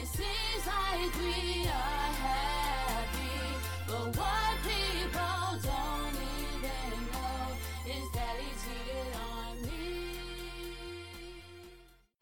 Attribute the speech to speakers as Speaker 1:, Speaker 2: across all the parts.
Speaker 1: Like we are.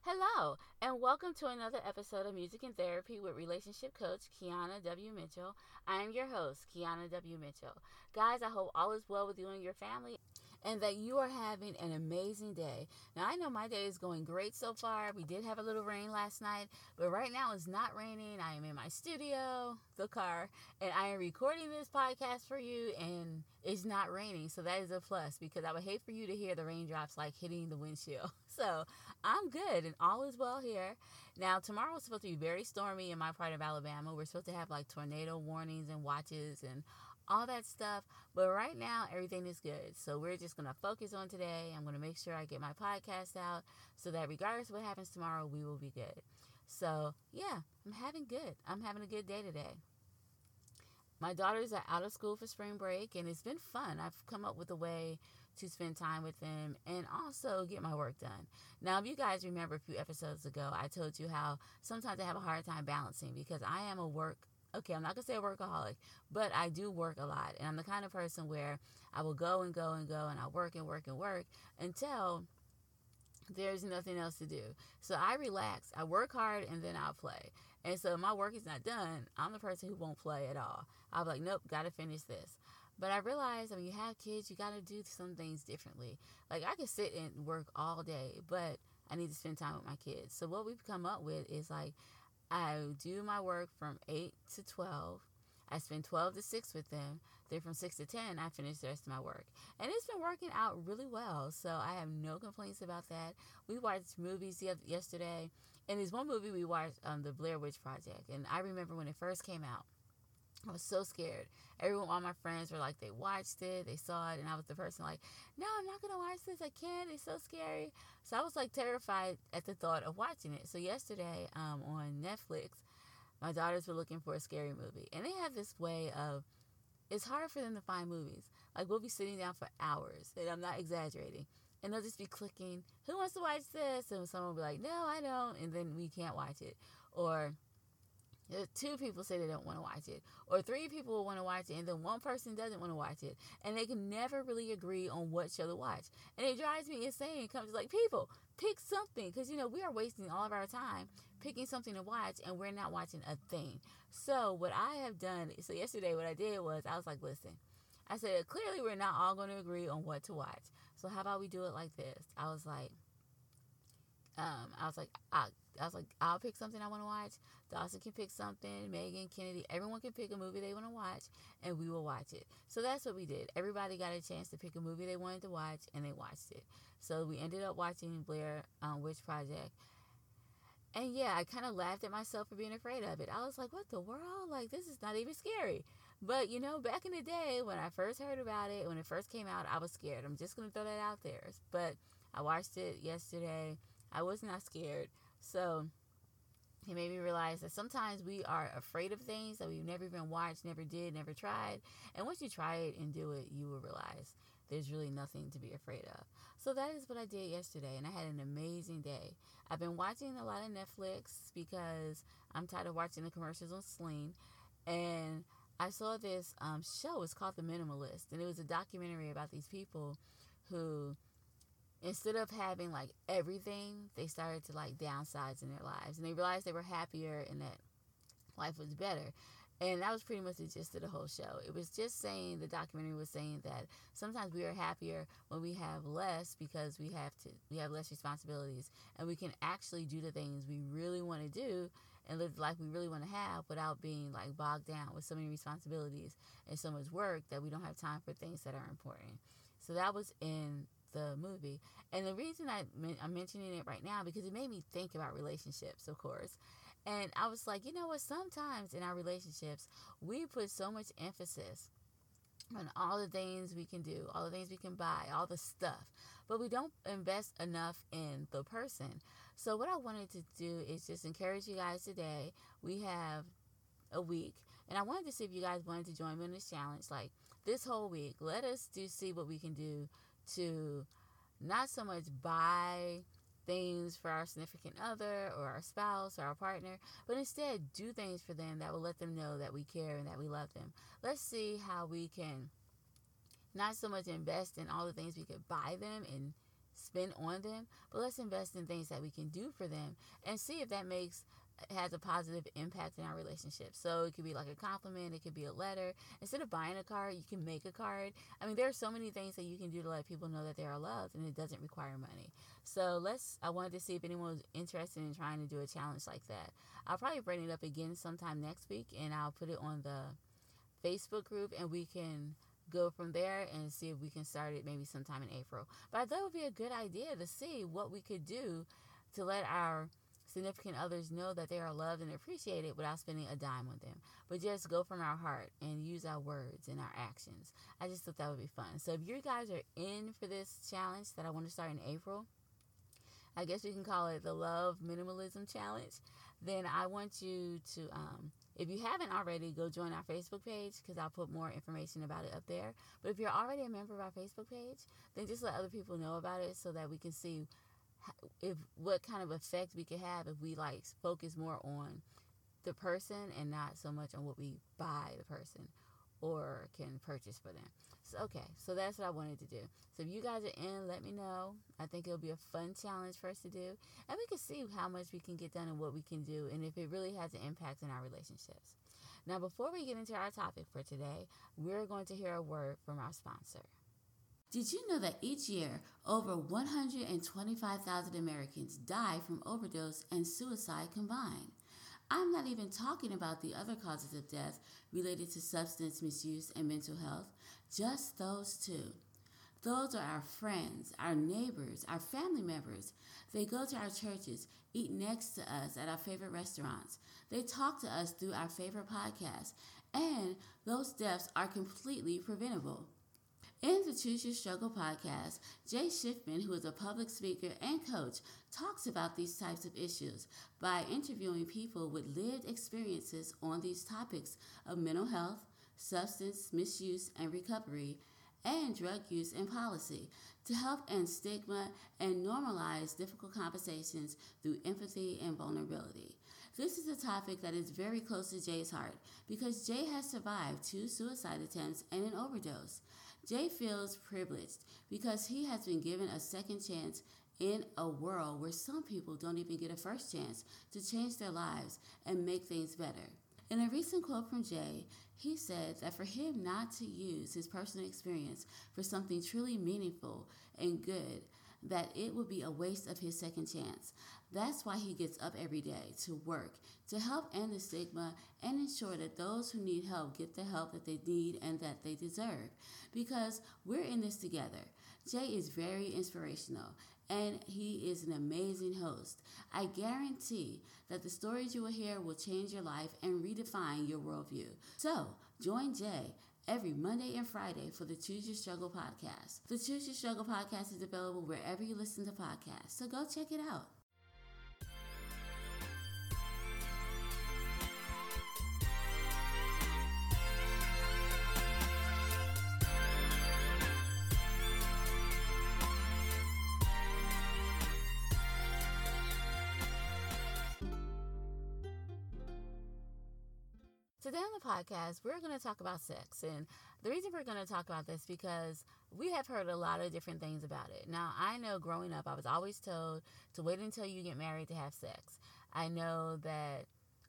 Speaker 2: Hello, and welcome to another episode of Music and Therapy with relationship coach Kiana W. Mitchell. I am your host, Kiana W. Mitchell. Guys, I hope all is well with you and your family and that you are having an amazing day. Now, I know my day is going great so far. We did have a little rain last night, but right now it's not raining. I am in my studio, the car, and I am recording this podcast for you, and it's not raining. So that is a plus because I would hate for you to hear the raindrops like hitting the windshield. So I'm good, and all is well here. Now, tomorrow is supposed to be very stormy in my part of Alabama. We're supposed to have like tornado warnings and watches and all that stuff. But right now, everything is good. So we're just going to focus on today. I'm going to make sure I get my podcast out so that regardless of what happens tomorrow, we will be good. So, yeah, I'm having good. I'm having a good day today. My daughters are out of school for spring break, and it's been fun. I've come up with a way to spend time with them and also get my work done. Now, if you guys remember a few episodes ago, I told you how sometimes I have a hard time balancing because I am a work okay, I'm not gonna say a workaholic, but I do work a lot. And I'm the kind of person where I will go and go and go and I work and work and work until there's nothing else to do. So I relax, I work hard, and then I'll play. And so my work is not done, I'm the person who won't play at all. I'll be like, nope, gotta finish this. But I realize when you have kids, you gotta do some things differently. Like I can sit and work all day, but I need to spend time with my kids. So what we've come up with is like I do my work from 8 to 12. I spend 12 to 6 with them. Then from 6 to 10, I finish the rest of my work. And it's been working out really well. So I have no complaints about that. We watched movies yesterday. And there's one movie we watched, um, The Blair Witch Project. And I remember when it first came out. I was so scared. Everyone, all my friends were like, they watched it, they saw it, and I was the person like, no, I'm not gonna watch this. I can't. It's so scary. So I was like terrified at the thought of watching it. So yesterday, um, on Netflix, my daughters were looking for a scary movie, and they have this way of. It's hard for them to find movies. Like we'll be sitting down for hours, and I'm not exaggerating. And they'll just be clicking, "Who wants to watch this?" And someone will be like, "No, I don't," and then we can't watch it, or two people say they don't want to watch it, or three people want to watch it, and then one person doesn't want to watch it, and they can never really agree on what show to watch. And it drives me insane. It comes like, people, pick something, because you know we are wasting all of our time picking something to watch, and we're not watching a thing. So what I have done, so yesterday what I did was I was like, listen. I said, clearly we're not all going to agree on what to watch. So how about we do it like this? I was like, um, I was like, I, I was like, I'll pick something I want to watch. Dawson can pick something. Megan, Kennedy, everyone can pick a movie they want to watch, and we will watch it. So that's what we did. Everybody got a chance to pick a movie they wanted to watch, and they watched it. So we ended up watching Blair um, Witch Project. And yeah, I kind of laughed at myself for being afraid of it. I was like, what the world? Like, this is not even scary. But, you know, back in the day when I first heard about it, when it first came out, I was scared. I'm just going to throw that out there. But I watched it yesterday I was not scared. So it made me realize that sometimes we are afraid of things that we've never even watched, never did, never tried. And once you try it and do it, you will realize there's really nothing to be afraid of. So that is what I did yesterday, and I had an amazing day. I've been watching a lot of Netflix because I'm tired of watching the commercials on Sling. And I saw this um, show, it's called The Minimalist, and it was a documentary about these people who instead of having like everything, they started to like downsize in their lives. And they realized they were happier and that life was better. And that was pretty much the gist of the whole show. It was just saying, the documentary was saying that sometimes we are happier when we have less because we have to, we have less responsibilities and we can actually do the things we really want to do and live the life we really want to have without being like bogged down with so many responsibilities and so much work that we don't have time for things that are important. So that was in the movie. And the reason I, I'm mentioning it right now because it made me think about relationships, of course. And I was like, you know what? Sometimes in our relationships, we put so much emphasis on all the things we can do, all the things we can buy, all the stuff, but we don't invest enough in the person. So, what I wanted to do is just encourage you guys today. We have a week, and I wanted to see if you guys wanted to join me in this challenge. Like this whole week, let us do see what we can do to not so much buy things for our significant other or our spouse or our partner, but instead do things for them that will let them know that we care and that we love them. Let's see how we can not so much invest in all the things we could buy them and spend on them, but let's invest in things that we can do for them and see if that makes has a positive impact in our relationship. So it could be like a compliment, it could be a letter. Instead of buying a card, you can make a card. I mean, there are so many things that you can do to let people know that they are loved and it doesn't require money. So let's I wanted to see if anyone was interested in trying to do a challenge like that. I'll probably bring it up again sometime next week and I'll put it on the Facebook group and we can go from there and see if we can start it maybe sometime in April. But I thought it would be a good idea to see what we could do to let our significant others know that they are loved and appreciated without spending a dime on them. But just go from our heart and use our words and our actions. I just thought that would be fun. So if you guys are in for this challenge that I want to start in April, I guess we can call it the Love Minimalism Challenge. Then I want you to, um, if you haven't already, go join our Facebook page because I'll put more information about it up there. But if you're already a member of our Facebook page, then just let other people know about it so that we can see if what kind of effect we could have if we like focus more on the person and not so much on what we buy the person or can purchase for them. So okay, so that's what I wanted to do. So if you guys are in, let me know. I think it'll be a fun challenge for us to do, and we can see how much we can get done and what we can do, and if it really has an impact in our relationships. Now, before we get into our topic for today, we're going to hear a word from our sponsor. Did you know that each year over 125,000 Americans die from overdose and suicide combined? I'm not even talking about the other causes of death related to substance misuse and mental health, just those two. Those are our friends, our neighbors, our family members. They go to our churches, eat next to us at our favorite restaurants. They talk to us through our favorite podcasts. And those deaths are completely preventable. In the Choose Your Struggle podcast, Jay Schiffman, who is a public speaker and coach, talks about these types of issues by interviewing people with lived experiences on these topics of mental health, substance misuse and recovery, and drug use and policy to help end stigma and normalize difficult conversations through empathy and vulnerability. This is a topic that is very close to Jay's heart because Jay has survived two suicide attempts and an overdose. Jay feels privileged because he has been given a second chance in a world where some people don't even get a first chance to change their lives and make things better. In a recent quote from Jay, he said that for him not to use his personal experience for something truly meaningful and good, that it would be a waste of his second chance. That's why he gets up every day to work to help end the stigma and ensure that those who need help get the help that they need and that they deserve. Because we're in this together. Jay is very inspirational and he is an amazing host. I guarantee that the stories you will hear will change your life and redefine your worldview. So, join Jay every Monday and Friday for the Choose Your Struggle podcast. The Choose Your Struggle podcast is available wherever you listen to podcasts, so go check it out. Podcast, we're going to talk about sex. And the reason we're going to talk about this because we have heard a lot of different things about it. Now, I know growing up, I was always told to wait until you get married to have sex. I know that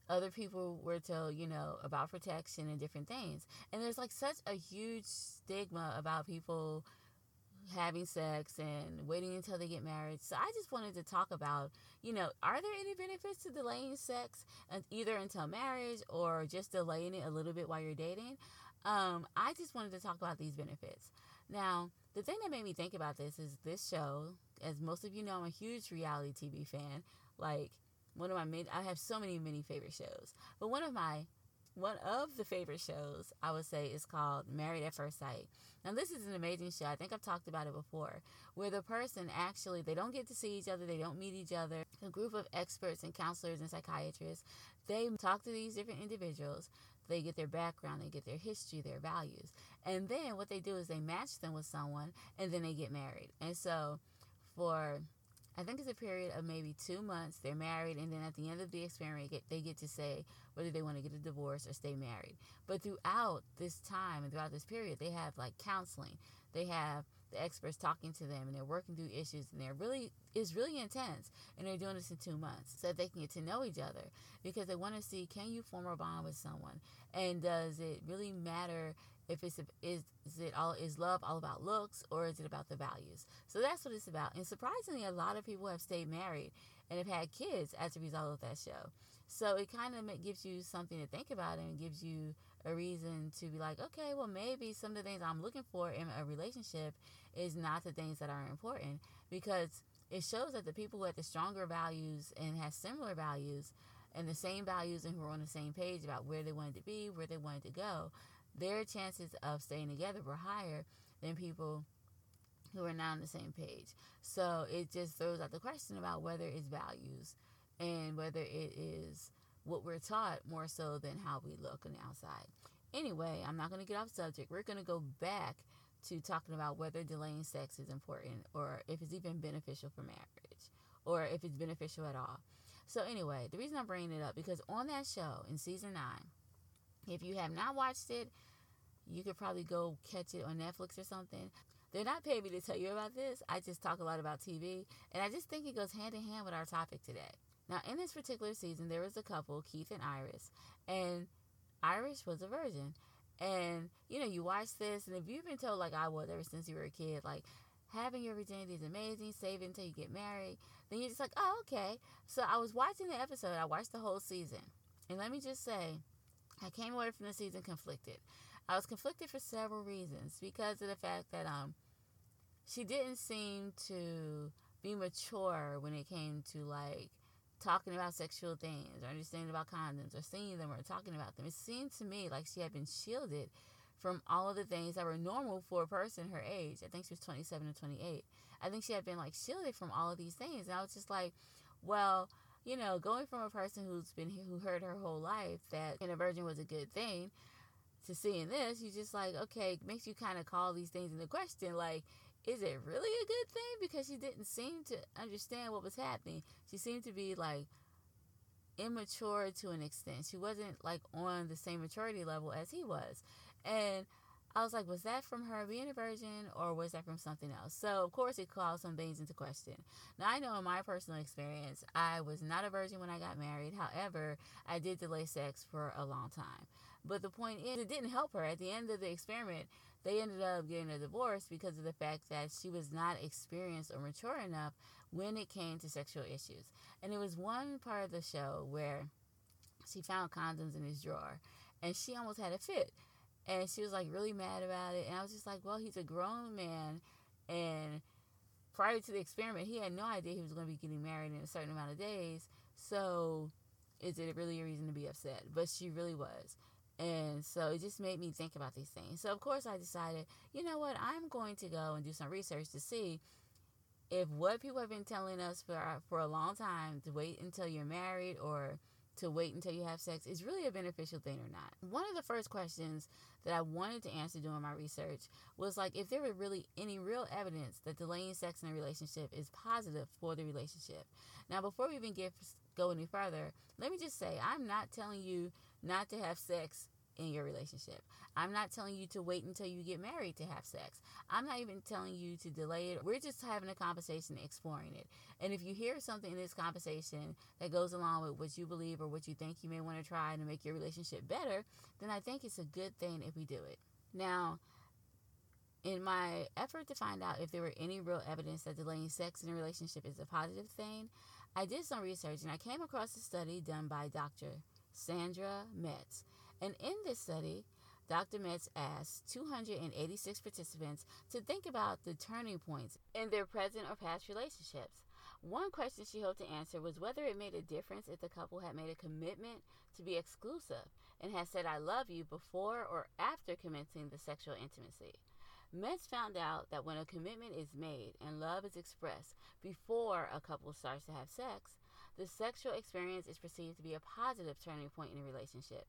Speaker 2: other people were told, you know, about protection and different things. And there's like such a huge stigma about people having sex and waiting until they get married. So I just wanted to talk about, you know, are there any benefits to delaying sex either until marriage or just delaying it a little bit while you're dating? Um, I just wanted to talk about these benefits. Now, the thing that made me think about this is this show. As most of you know, I'm a huge reality TV fan. Like one of my main, I have so many many favorite shows, but one of my one of the favorite shows I would say is called Married at First Sight. Now this is an amazing show. I think I've talked about it before, where the person actually they don't get to see each other, they don't meet each other. A group of experts and counselors and psychiatrists, they talk to these different individuals. They get their background, they get their history, their values. And then what they do is they match them with someone and then they get married. And so for I think it's a period of maybe two months. They're married, and then at the end of the experiment, they get to say whether they want to get a divorce or stay married. But throughout this time and throughout this period, they have like counseling. They have the experts talking to them, and they're working through issues, and they're really it's really intense. And they're doing this in two months so that they can get to know each other because they want to see can you form a bond with someone, and does it really matter if it's is is it all is love all about looks or is it about the values? So that's what it's about. And surprisingly a lot of people have stayed married and have had kids as a result of that show. So it kind of gives you something to think about and gives you a reason to be like okay well maybe some of the things i'm looking for in a relationship is not the things that are important because it shows that the people who have the stronger values and have similar values and the same values and who are on the same page about where they wanted to be where they wanted to go their chances of staying together were higher than people who are not on the same page. So it just throws out the question about whether it's values and whether it is what we're taught more so than how we look on the outside. Anyway, I'm not going to get off subject. We're going to go back to talking about whether delaying sex is important or if it's even beneficial for marriage or if it's beneficial at all. So anyway, the reason I'm bringing it up because on that show in season 9, if you have not watched it, you could probably go catch it on Netflix or something. They're not paying me to tell you about this. I just talk a lot about TV, and I just think it goes hand in hand with our topic today. Now, in this particular season, there was a couple, Keith and Iris, and Iris was a virgin. And, you know, you watch this, and if you've been told, like I was ever since you were a kid, like, having your virginity is amazing, save it until you get married, then you're just like, oh, okay. So I was watching the episode, I watched the whole season. And let me just say, I came away from the season conflicted. I was conflicted for several reasons because of the fact that um she didn't seem to be mature when it came to like talking about sexual things or understanding about condoms or seeing them or talking about them. It seemed to me like she had been shielded from all of the things that were normal for a person her age. I think she was 27 or 28. I think she had been like shielded from all of these things. And I was just like, well, you know, going from a person who's been who heard her whole life that being a virgin was a good thing to seeing this, you just like, okay, makes you kind of call these things into question. Like, is it really a good thing? Because she didn't seem to understand what was happening. She seemed to be like immature to an extent. She wasn't like on the same maturity level as he was. And I was like, was that from her being a virgin or was that from something else? So, of course, it calls some things into question. Now, I know in my personal experience, I was not a virgin when I got married. However, I did delay sex for a long time. But the point is, it didn't help her. At the end of the experiment, they ended up getting a divorce because of the fact that she was not experienced or mature enough when it came to sexual issues. And it was one part of the show where she found condoms in his drawer and she almost had a fit. And she was like really mad about it. And i was just like well he's a grown man and prior to the experiment he had no idea he was going to be getting married in a certain amount of days. So is it really a reason to be upset? But she really was and so it just made me think about these things so of course i decided you know what i'm going to go and do some research to see if what people have been telling us for uh, for a long time to wait until you're married or to wait until you have sex is really a beneficial thing or not. One of the first questions that I wanted to answer doing my research was like if there were really any real evidence that delaying sex in a relationship is positive for the relationship. Now, before we even get go any further, let me just say I'm not telling you not to have sex in your relationship. I'm not telling you to wait until you get married to have sex. I'm not even telling you to delay it. We're just having a conversation, exploring it. And if you hear something in this conversation that goes along with what you believe or what you think you may want to try to make your relationship better, then I think it's a good thing if we do it. Now, in my effort to find out if there were any real evidence that delaying sex in a relationship is a positive thing, I did some research and I came across a study done by Dr. Sandra Metts. And in this study, Dr. Metts asked 286 participants to think about the turning points in their present or past relationships. One question she hoped to answer was whether it made a difference if the couple had made a commitment to be exclusive and had said, I love you before or after commencing the sexual intimacy. Metts found out that when a commitment is made and love is expressed before a couple starts to have sex, the sexual experience is perceived to be a positive turning point in a relationship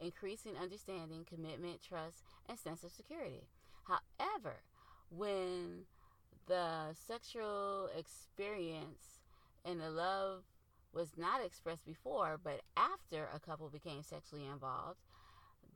Speaker 2: increasing understanding, commitment, trust, and sense of security. However, when the sexual experience and the love was not expressed before, but after a couple became sexually involved,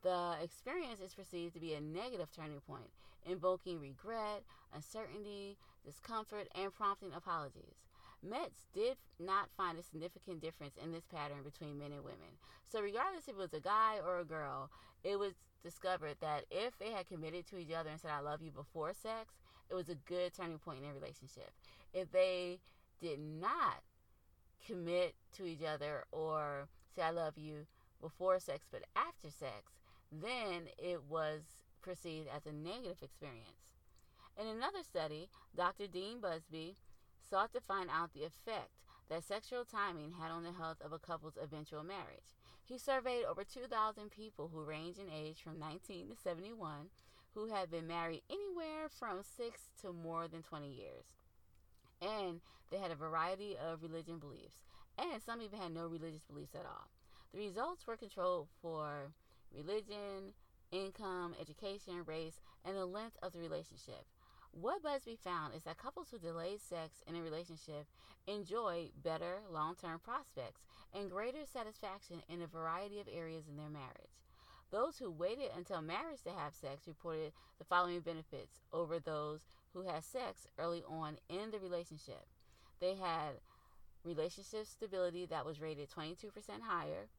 Speaker 2: the experience is perceived to be a negative turning point, invoking regret, uncertainty, discomfort, and prompting apologies. Metts did not find a significant difference in this pattern between men and women. So, regardless if it was a guy or a girl, it was discovered that if they had committed to each other and said, I love you before sex, it was a good turning point in their relationship. If they did not commit to each other or say, I love you before sex but after sex, then it was perceived as a negative experience. In another study, Dr. Dean Busby sought to find out the effect that sexual timing had on the health of a couple's eventual marriage. He surveyed over 2,000 people who range in age from 19 to 71 who had been married anywhere from 6 to more than 20 years. And they had a variety of religion beliefs, and some even had no religious beliefs at all. The results were controlled for religion, income, education, race, and the length of the relationship. What Busby found is that couples who delayed sex in a relationship enjoy better long term prospects and greater satisfaction in a variety of areas in their marriage. Those who waited until marriage to have sex reported the following benefits over those who had sex early on in the relationship. They had relationship stability that was rated 22% higher.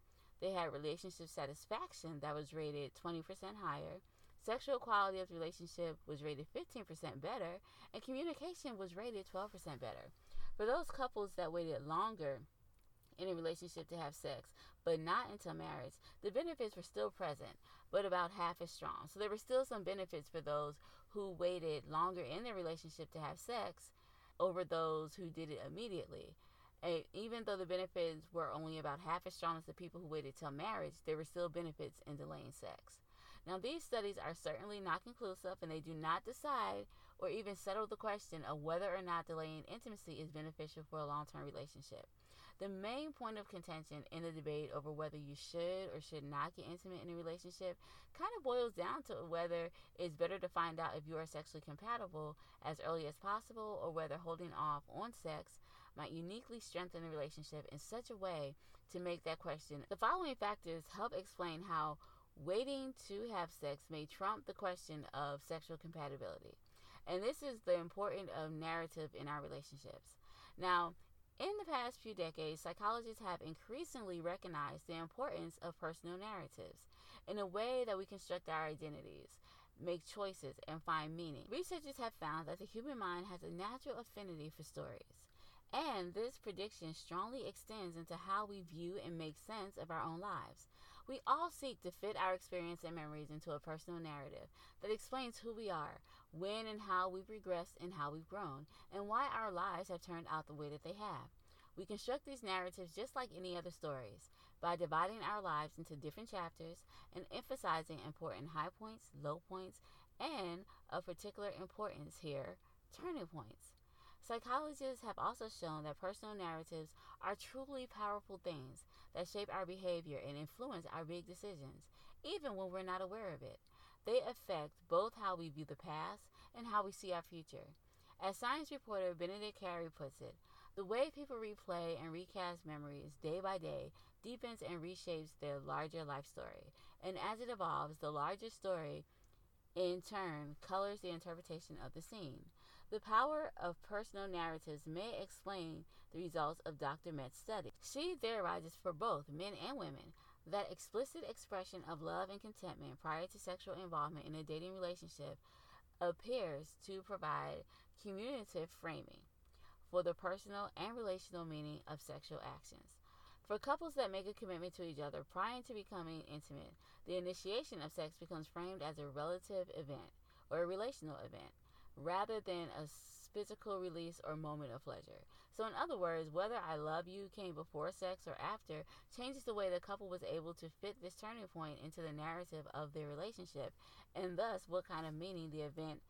Speaker 2: They had relationship satisfaction that was rated 20% higher. Sexual quality of the relationship was rated 15% better, and communication was rated 12% better. For those couples that waited longer in a relationship to have sex, but not until marriage, the benefits were still present, but about half as strong. So there were still some benefits for those who waited longer in their relationship to have sex over those who did it immediately. And even though the benefits were only about half as strong as the people who waited till marriage, there were still benefits in delaying sex. Now, these studies are certainly not conclusive and they do not decide or even settle the question of whether or not delaying intimacy is beneficial for a long term relationship. The main point of contention in the debate over whether you should or should not get intimate in a relationship kind of boils down to whether it's better to find out if you are sexually compatible as early as possible or whether holding off on sex might uniquely strengthen the relationship in such a way to make that question. The following factors help explain how waiting to have sex may trump the question of sexual compatibility. And this is the importance of narrative in our relationships. Now, in the past few decades, psychologists have increasingly recognized the importance of personal narratives in a way that we construct our identities, make choices, and find meaning. Researchers have found that the human mind has a natural affinity for stories. And this prediction strongly extends into how we view and make sense of our own lives. We all seek to fit our experience and memories into a personal narrative that explains who we are, when and how we've regressed and how we've grown, and why our lives have turned out the way that they have. We construct these narratives just like any other stories by dividing our lives into different chapters and emphasizing important high points, low points, and of particular importance here, turning points. Psychologists have also shown that personal narratives are truly powerful things that shape our behavior and influence our big decisions, even when we're not aware of it. They affect both how we view the past and how we see our future. As science reporter Benedict Carey puts it, the way people replay and recast memories day by day deepens and reshapes their larger life story. And as it evolves, the larger story in turn colors the interpretation of the scene. The power of personal narratives may explain the results of Dr. Metts's study. She theorizes for both men and women that explicit expression of love and contentment prior to sexual involvement in a dating relationship appears to provide communicative framing for the personal and relational meaning of sexual actions. For couples that make a commitment to each other prior to becoming intimate, the initiation of sex becomes framed as a relative event or a relational event rather than a physical release or moment of pleasure. So, in other words, whether I love you came before sex or after changes the way the couple was able to fit this turning point into the narrative of their relationship, and thus what kind of meaning the event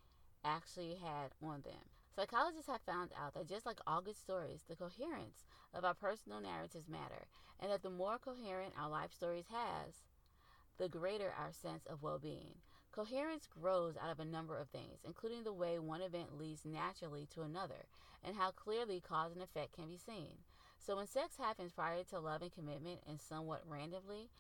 Speaker 2: actually had on them. Psychologists have found out that just like all good stories, the coherence of our personal narratives matter, and that the more coherent our life stories has, the greater our sense of well-being. Coherence grows out of a number of things, including the way one event leads naturally to another, and how clearly cause and effect can be seen. So when sex happens prior to love and commitment and somewhat randomly,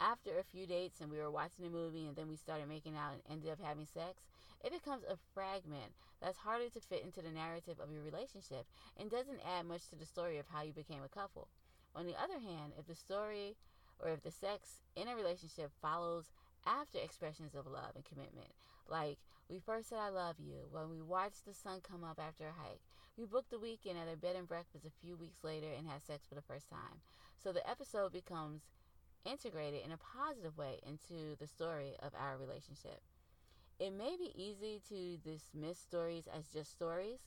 Speaker 2: after a few dates and we were watching a movie and then we started making out and ended up having sex, it becomes a fragment that's harder to fit into the narrative of your relationship and doesn't add much to the story of how you became a couple. On the other hand, if the story or if the sex in a relationship follows after expressions of love and commitment. Like, we first said I love you when we watched the sun come up after a hike. We booked the weekend at a bed and breakfast a few weeks later and had sex for the first time. So the episode becomes integrated in a positive way into the story of our relationship. It may be easy to dismiss stories as just stories,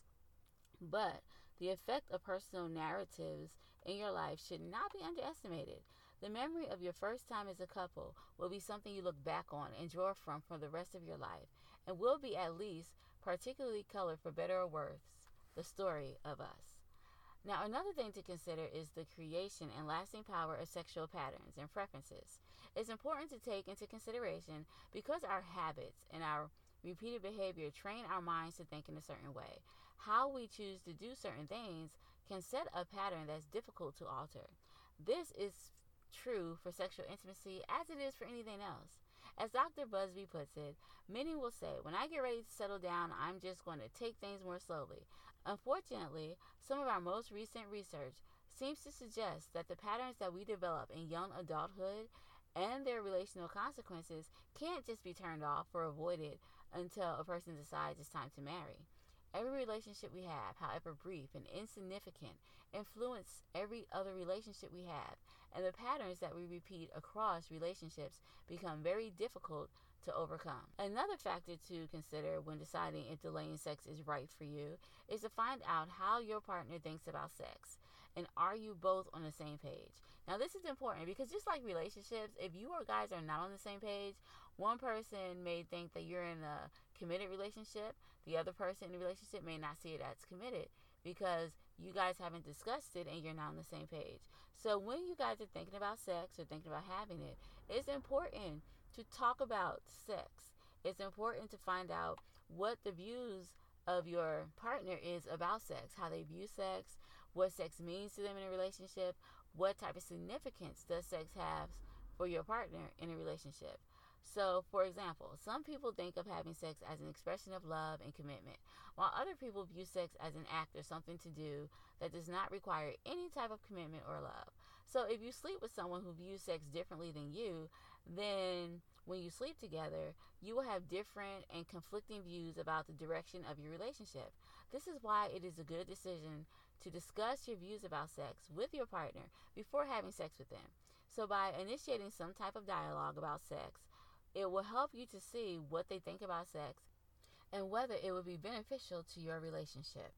Speaker 2: but the effect of personal narratives in your life should not be underestimated. The memory of your first time as a couple will be something you look back on and draw from for the rest of your life, and will be at least particularly colored for better or worse the story of us. Now, another thing to consider is the creation and lasting power of sexual patterns and preferences. It's important to take into consideration because our habits and our repeated behavior train our minds to think in a certain way. How we choose to do certain things can set a pattern that's difficult to alter. This is true for sexual intimacy as it is for anything else. As Dr. Busby puts it, many will say, when I get ready to settle down, I'm just going to take things more slowly. Unfortunately, some of our most recent research seems to suggest that the patterns that we develop in young adulthood and their relational consequences can't just be turned off or avoided until a person decides it's time to marry. Every relationship we have, however brief and insignificant, influence every other relationship we have, and the patterns that we repeat across relationships become very difficult to overcome. Another factor to consider when deciding if delaying sex is right for you is to find out how your partner thinks about sex and are you both on the same page. Now, this is important because just like relationships, if you or guys are not on the same page, one person may think that you're in a committed relationship, the other person in the relationship may not see it as committed because you guys haven't discussed it and you're not on the same page. So when you guys are thinking about sex or thinking about having it, it's important to talk about sex. It's important to find out what the views of your partner is about sex, how they view sex, what sex means to them in a relationship, what type of significance does sex have for your partner in a relationship. So, for example, some people think of having sex as an expression of love and commitment, while other people view sex as an act or something to do that does not require any type of commitment or love. So, if you sleep with someone who views sex differently than you, then when you sleep together, you will have different and conflicting views about the direction of your relationship. This is why it is a good decision to discuss your views about sex with your partner before having sex with them. So, by initiating some type of dialogue about sex, it will help you to see what they think about sex and whether it will be beneficial to your relationship.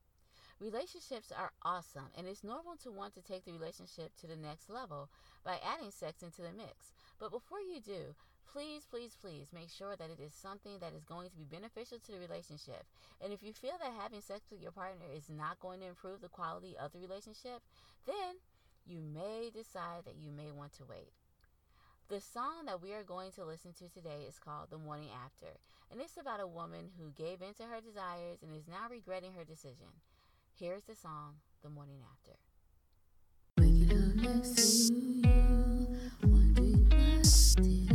Speaker 2: Relationships are awesome, and it's normal to want to take the relationship to the next level by adding sex into the mix. But before you do, please, please, please make sure that it is something that is going to be beneficial to the relationship. And if you feel that having sex with your partner is not going to improve the quality of the relationship, then you may decide that you may want to wait. The song that we are going to listen to today is called The Morning After, and it's about a woman who gave in to her desires and is now regretting her decision. Here's the song The Morning After.
Speaker 1: Waking up next to you, wondering what did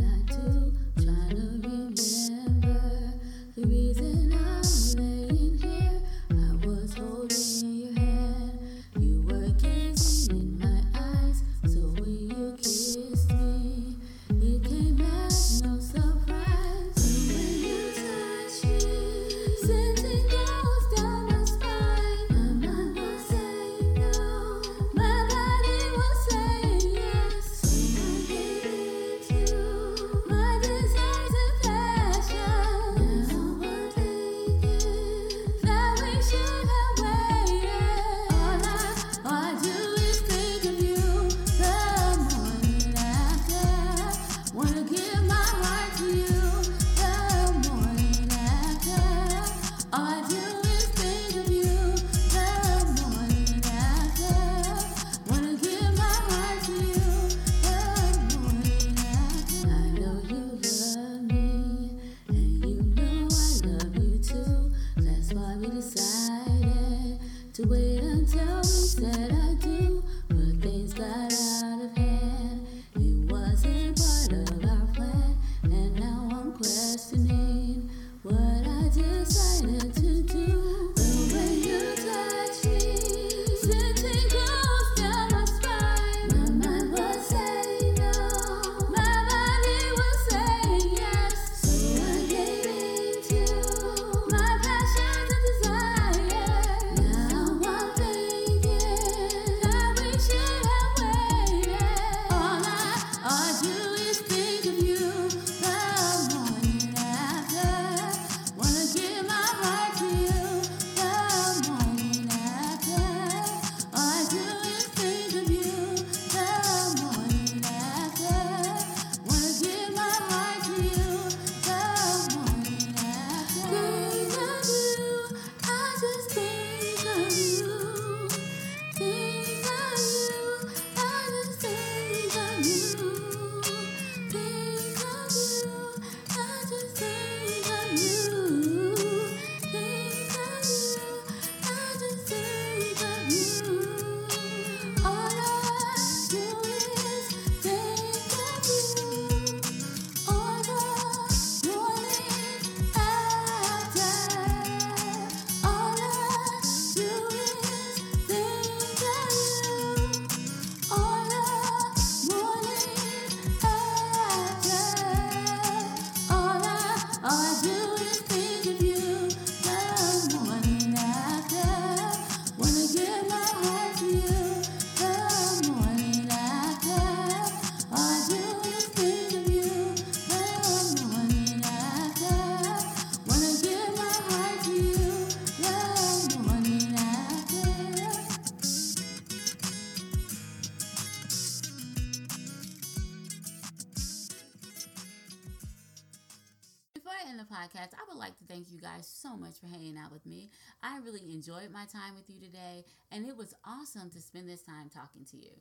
Speaker 2: time with you today, and it was awesome to spend this time talking to you.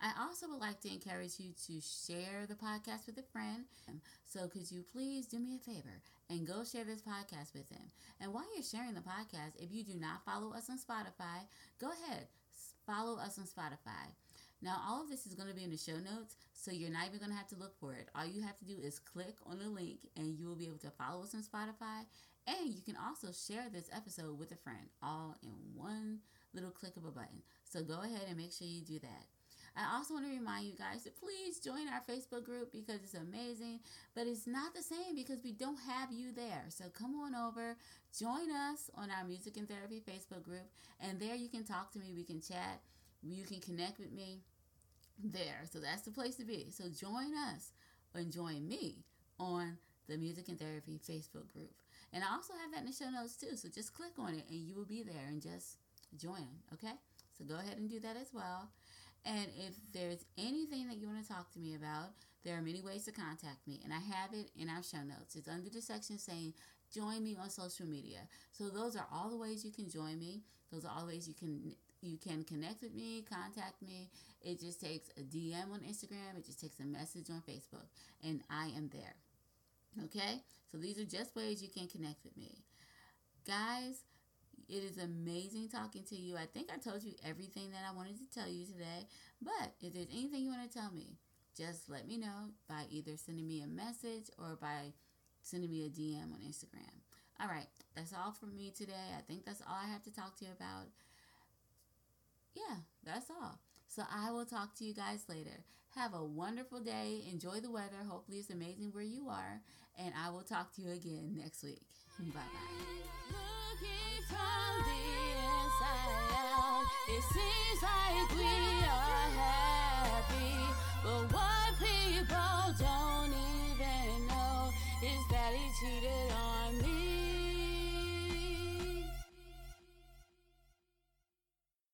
Speaker 2: I also would like to encourage you to share the podcast with a friend. So, could you please do me a favor and go share this podcast with them? And while you're sharing the podcast, if you do not follow us on Spotify, go ahead, follow us on Spotify. Now, all of this is going to be in the show notes, so you're not even going to have to look for it. All you have to do is click on the link, and you will be able to follow us on Spotify. And you can also share this episode with a friend, all in one little click of a button. So go ahead and make sure you do that. I also want to remind you guys to please join our Facebook group because it's amazing, but it's not the same because we don't have you there. So come on over, join us on our Music and Therapy Facebook group, and there you can talk to me, we can chat, you can connect with me there. So that's the place to be. So join us and join me on the Music and Therapy Facebook group. And I also have that in the show notes too. So just click on it and you will be there and just join. Okay? So go ahead and do that as well. And if there's anything that you want to talk to me about, there are many ways to contact me. And I have it in our show notes. It's under the section saying join me on social media. So those are all the ways you can join me. Those are all the ways you can you can connect with me, contact me. It just takes a DM on Instagram, it just takes a message on Facebook, and I am there. Okay? So these are just ways you can connect with me. Guys, it is amazing talking to you. I think I told you everything that I wanted to tell you today. But if there's anything you want to tell me, just let me know by either sending me a message or by sending me a DM on Instagram. All right, that's all from me today. I think that's all I have to talk to you about yeah, that's all. So I will talk to you guys later. Have a wonderful day. Enjoy the weather. Hopefully, it's amazing where you are. And I will talk to you again next week. Bye bye.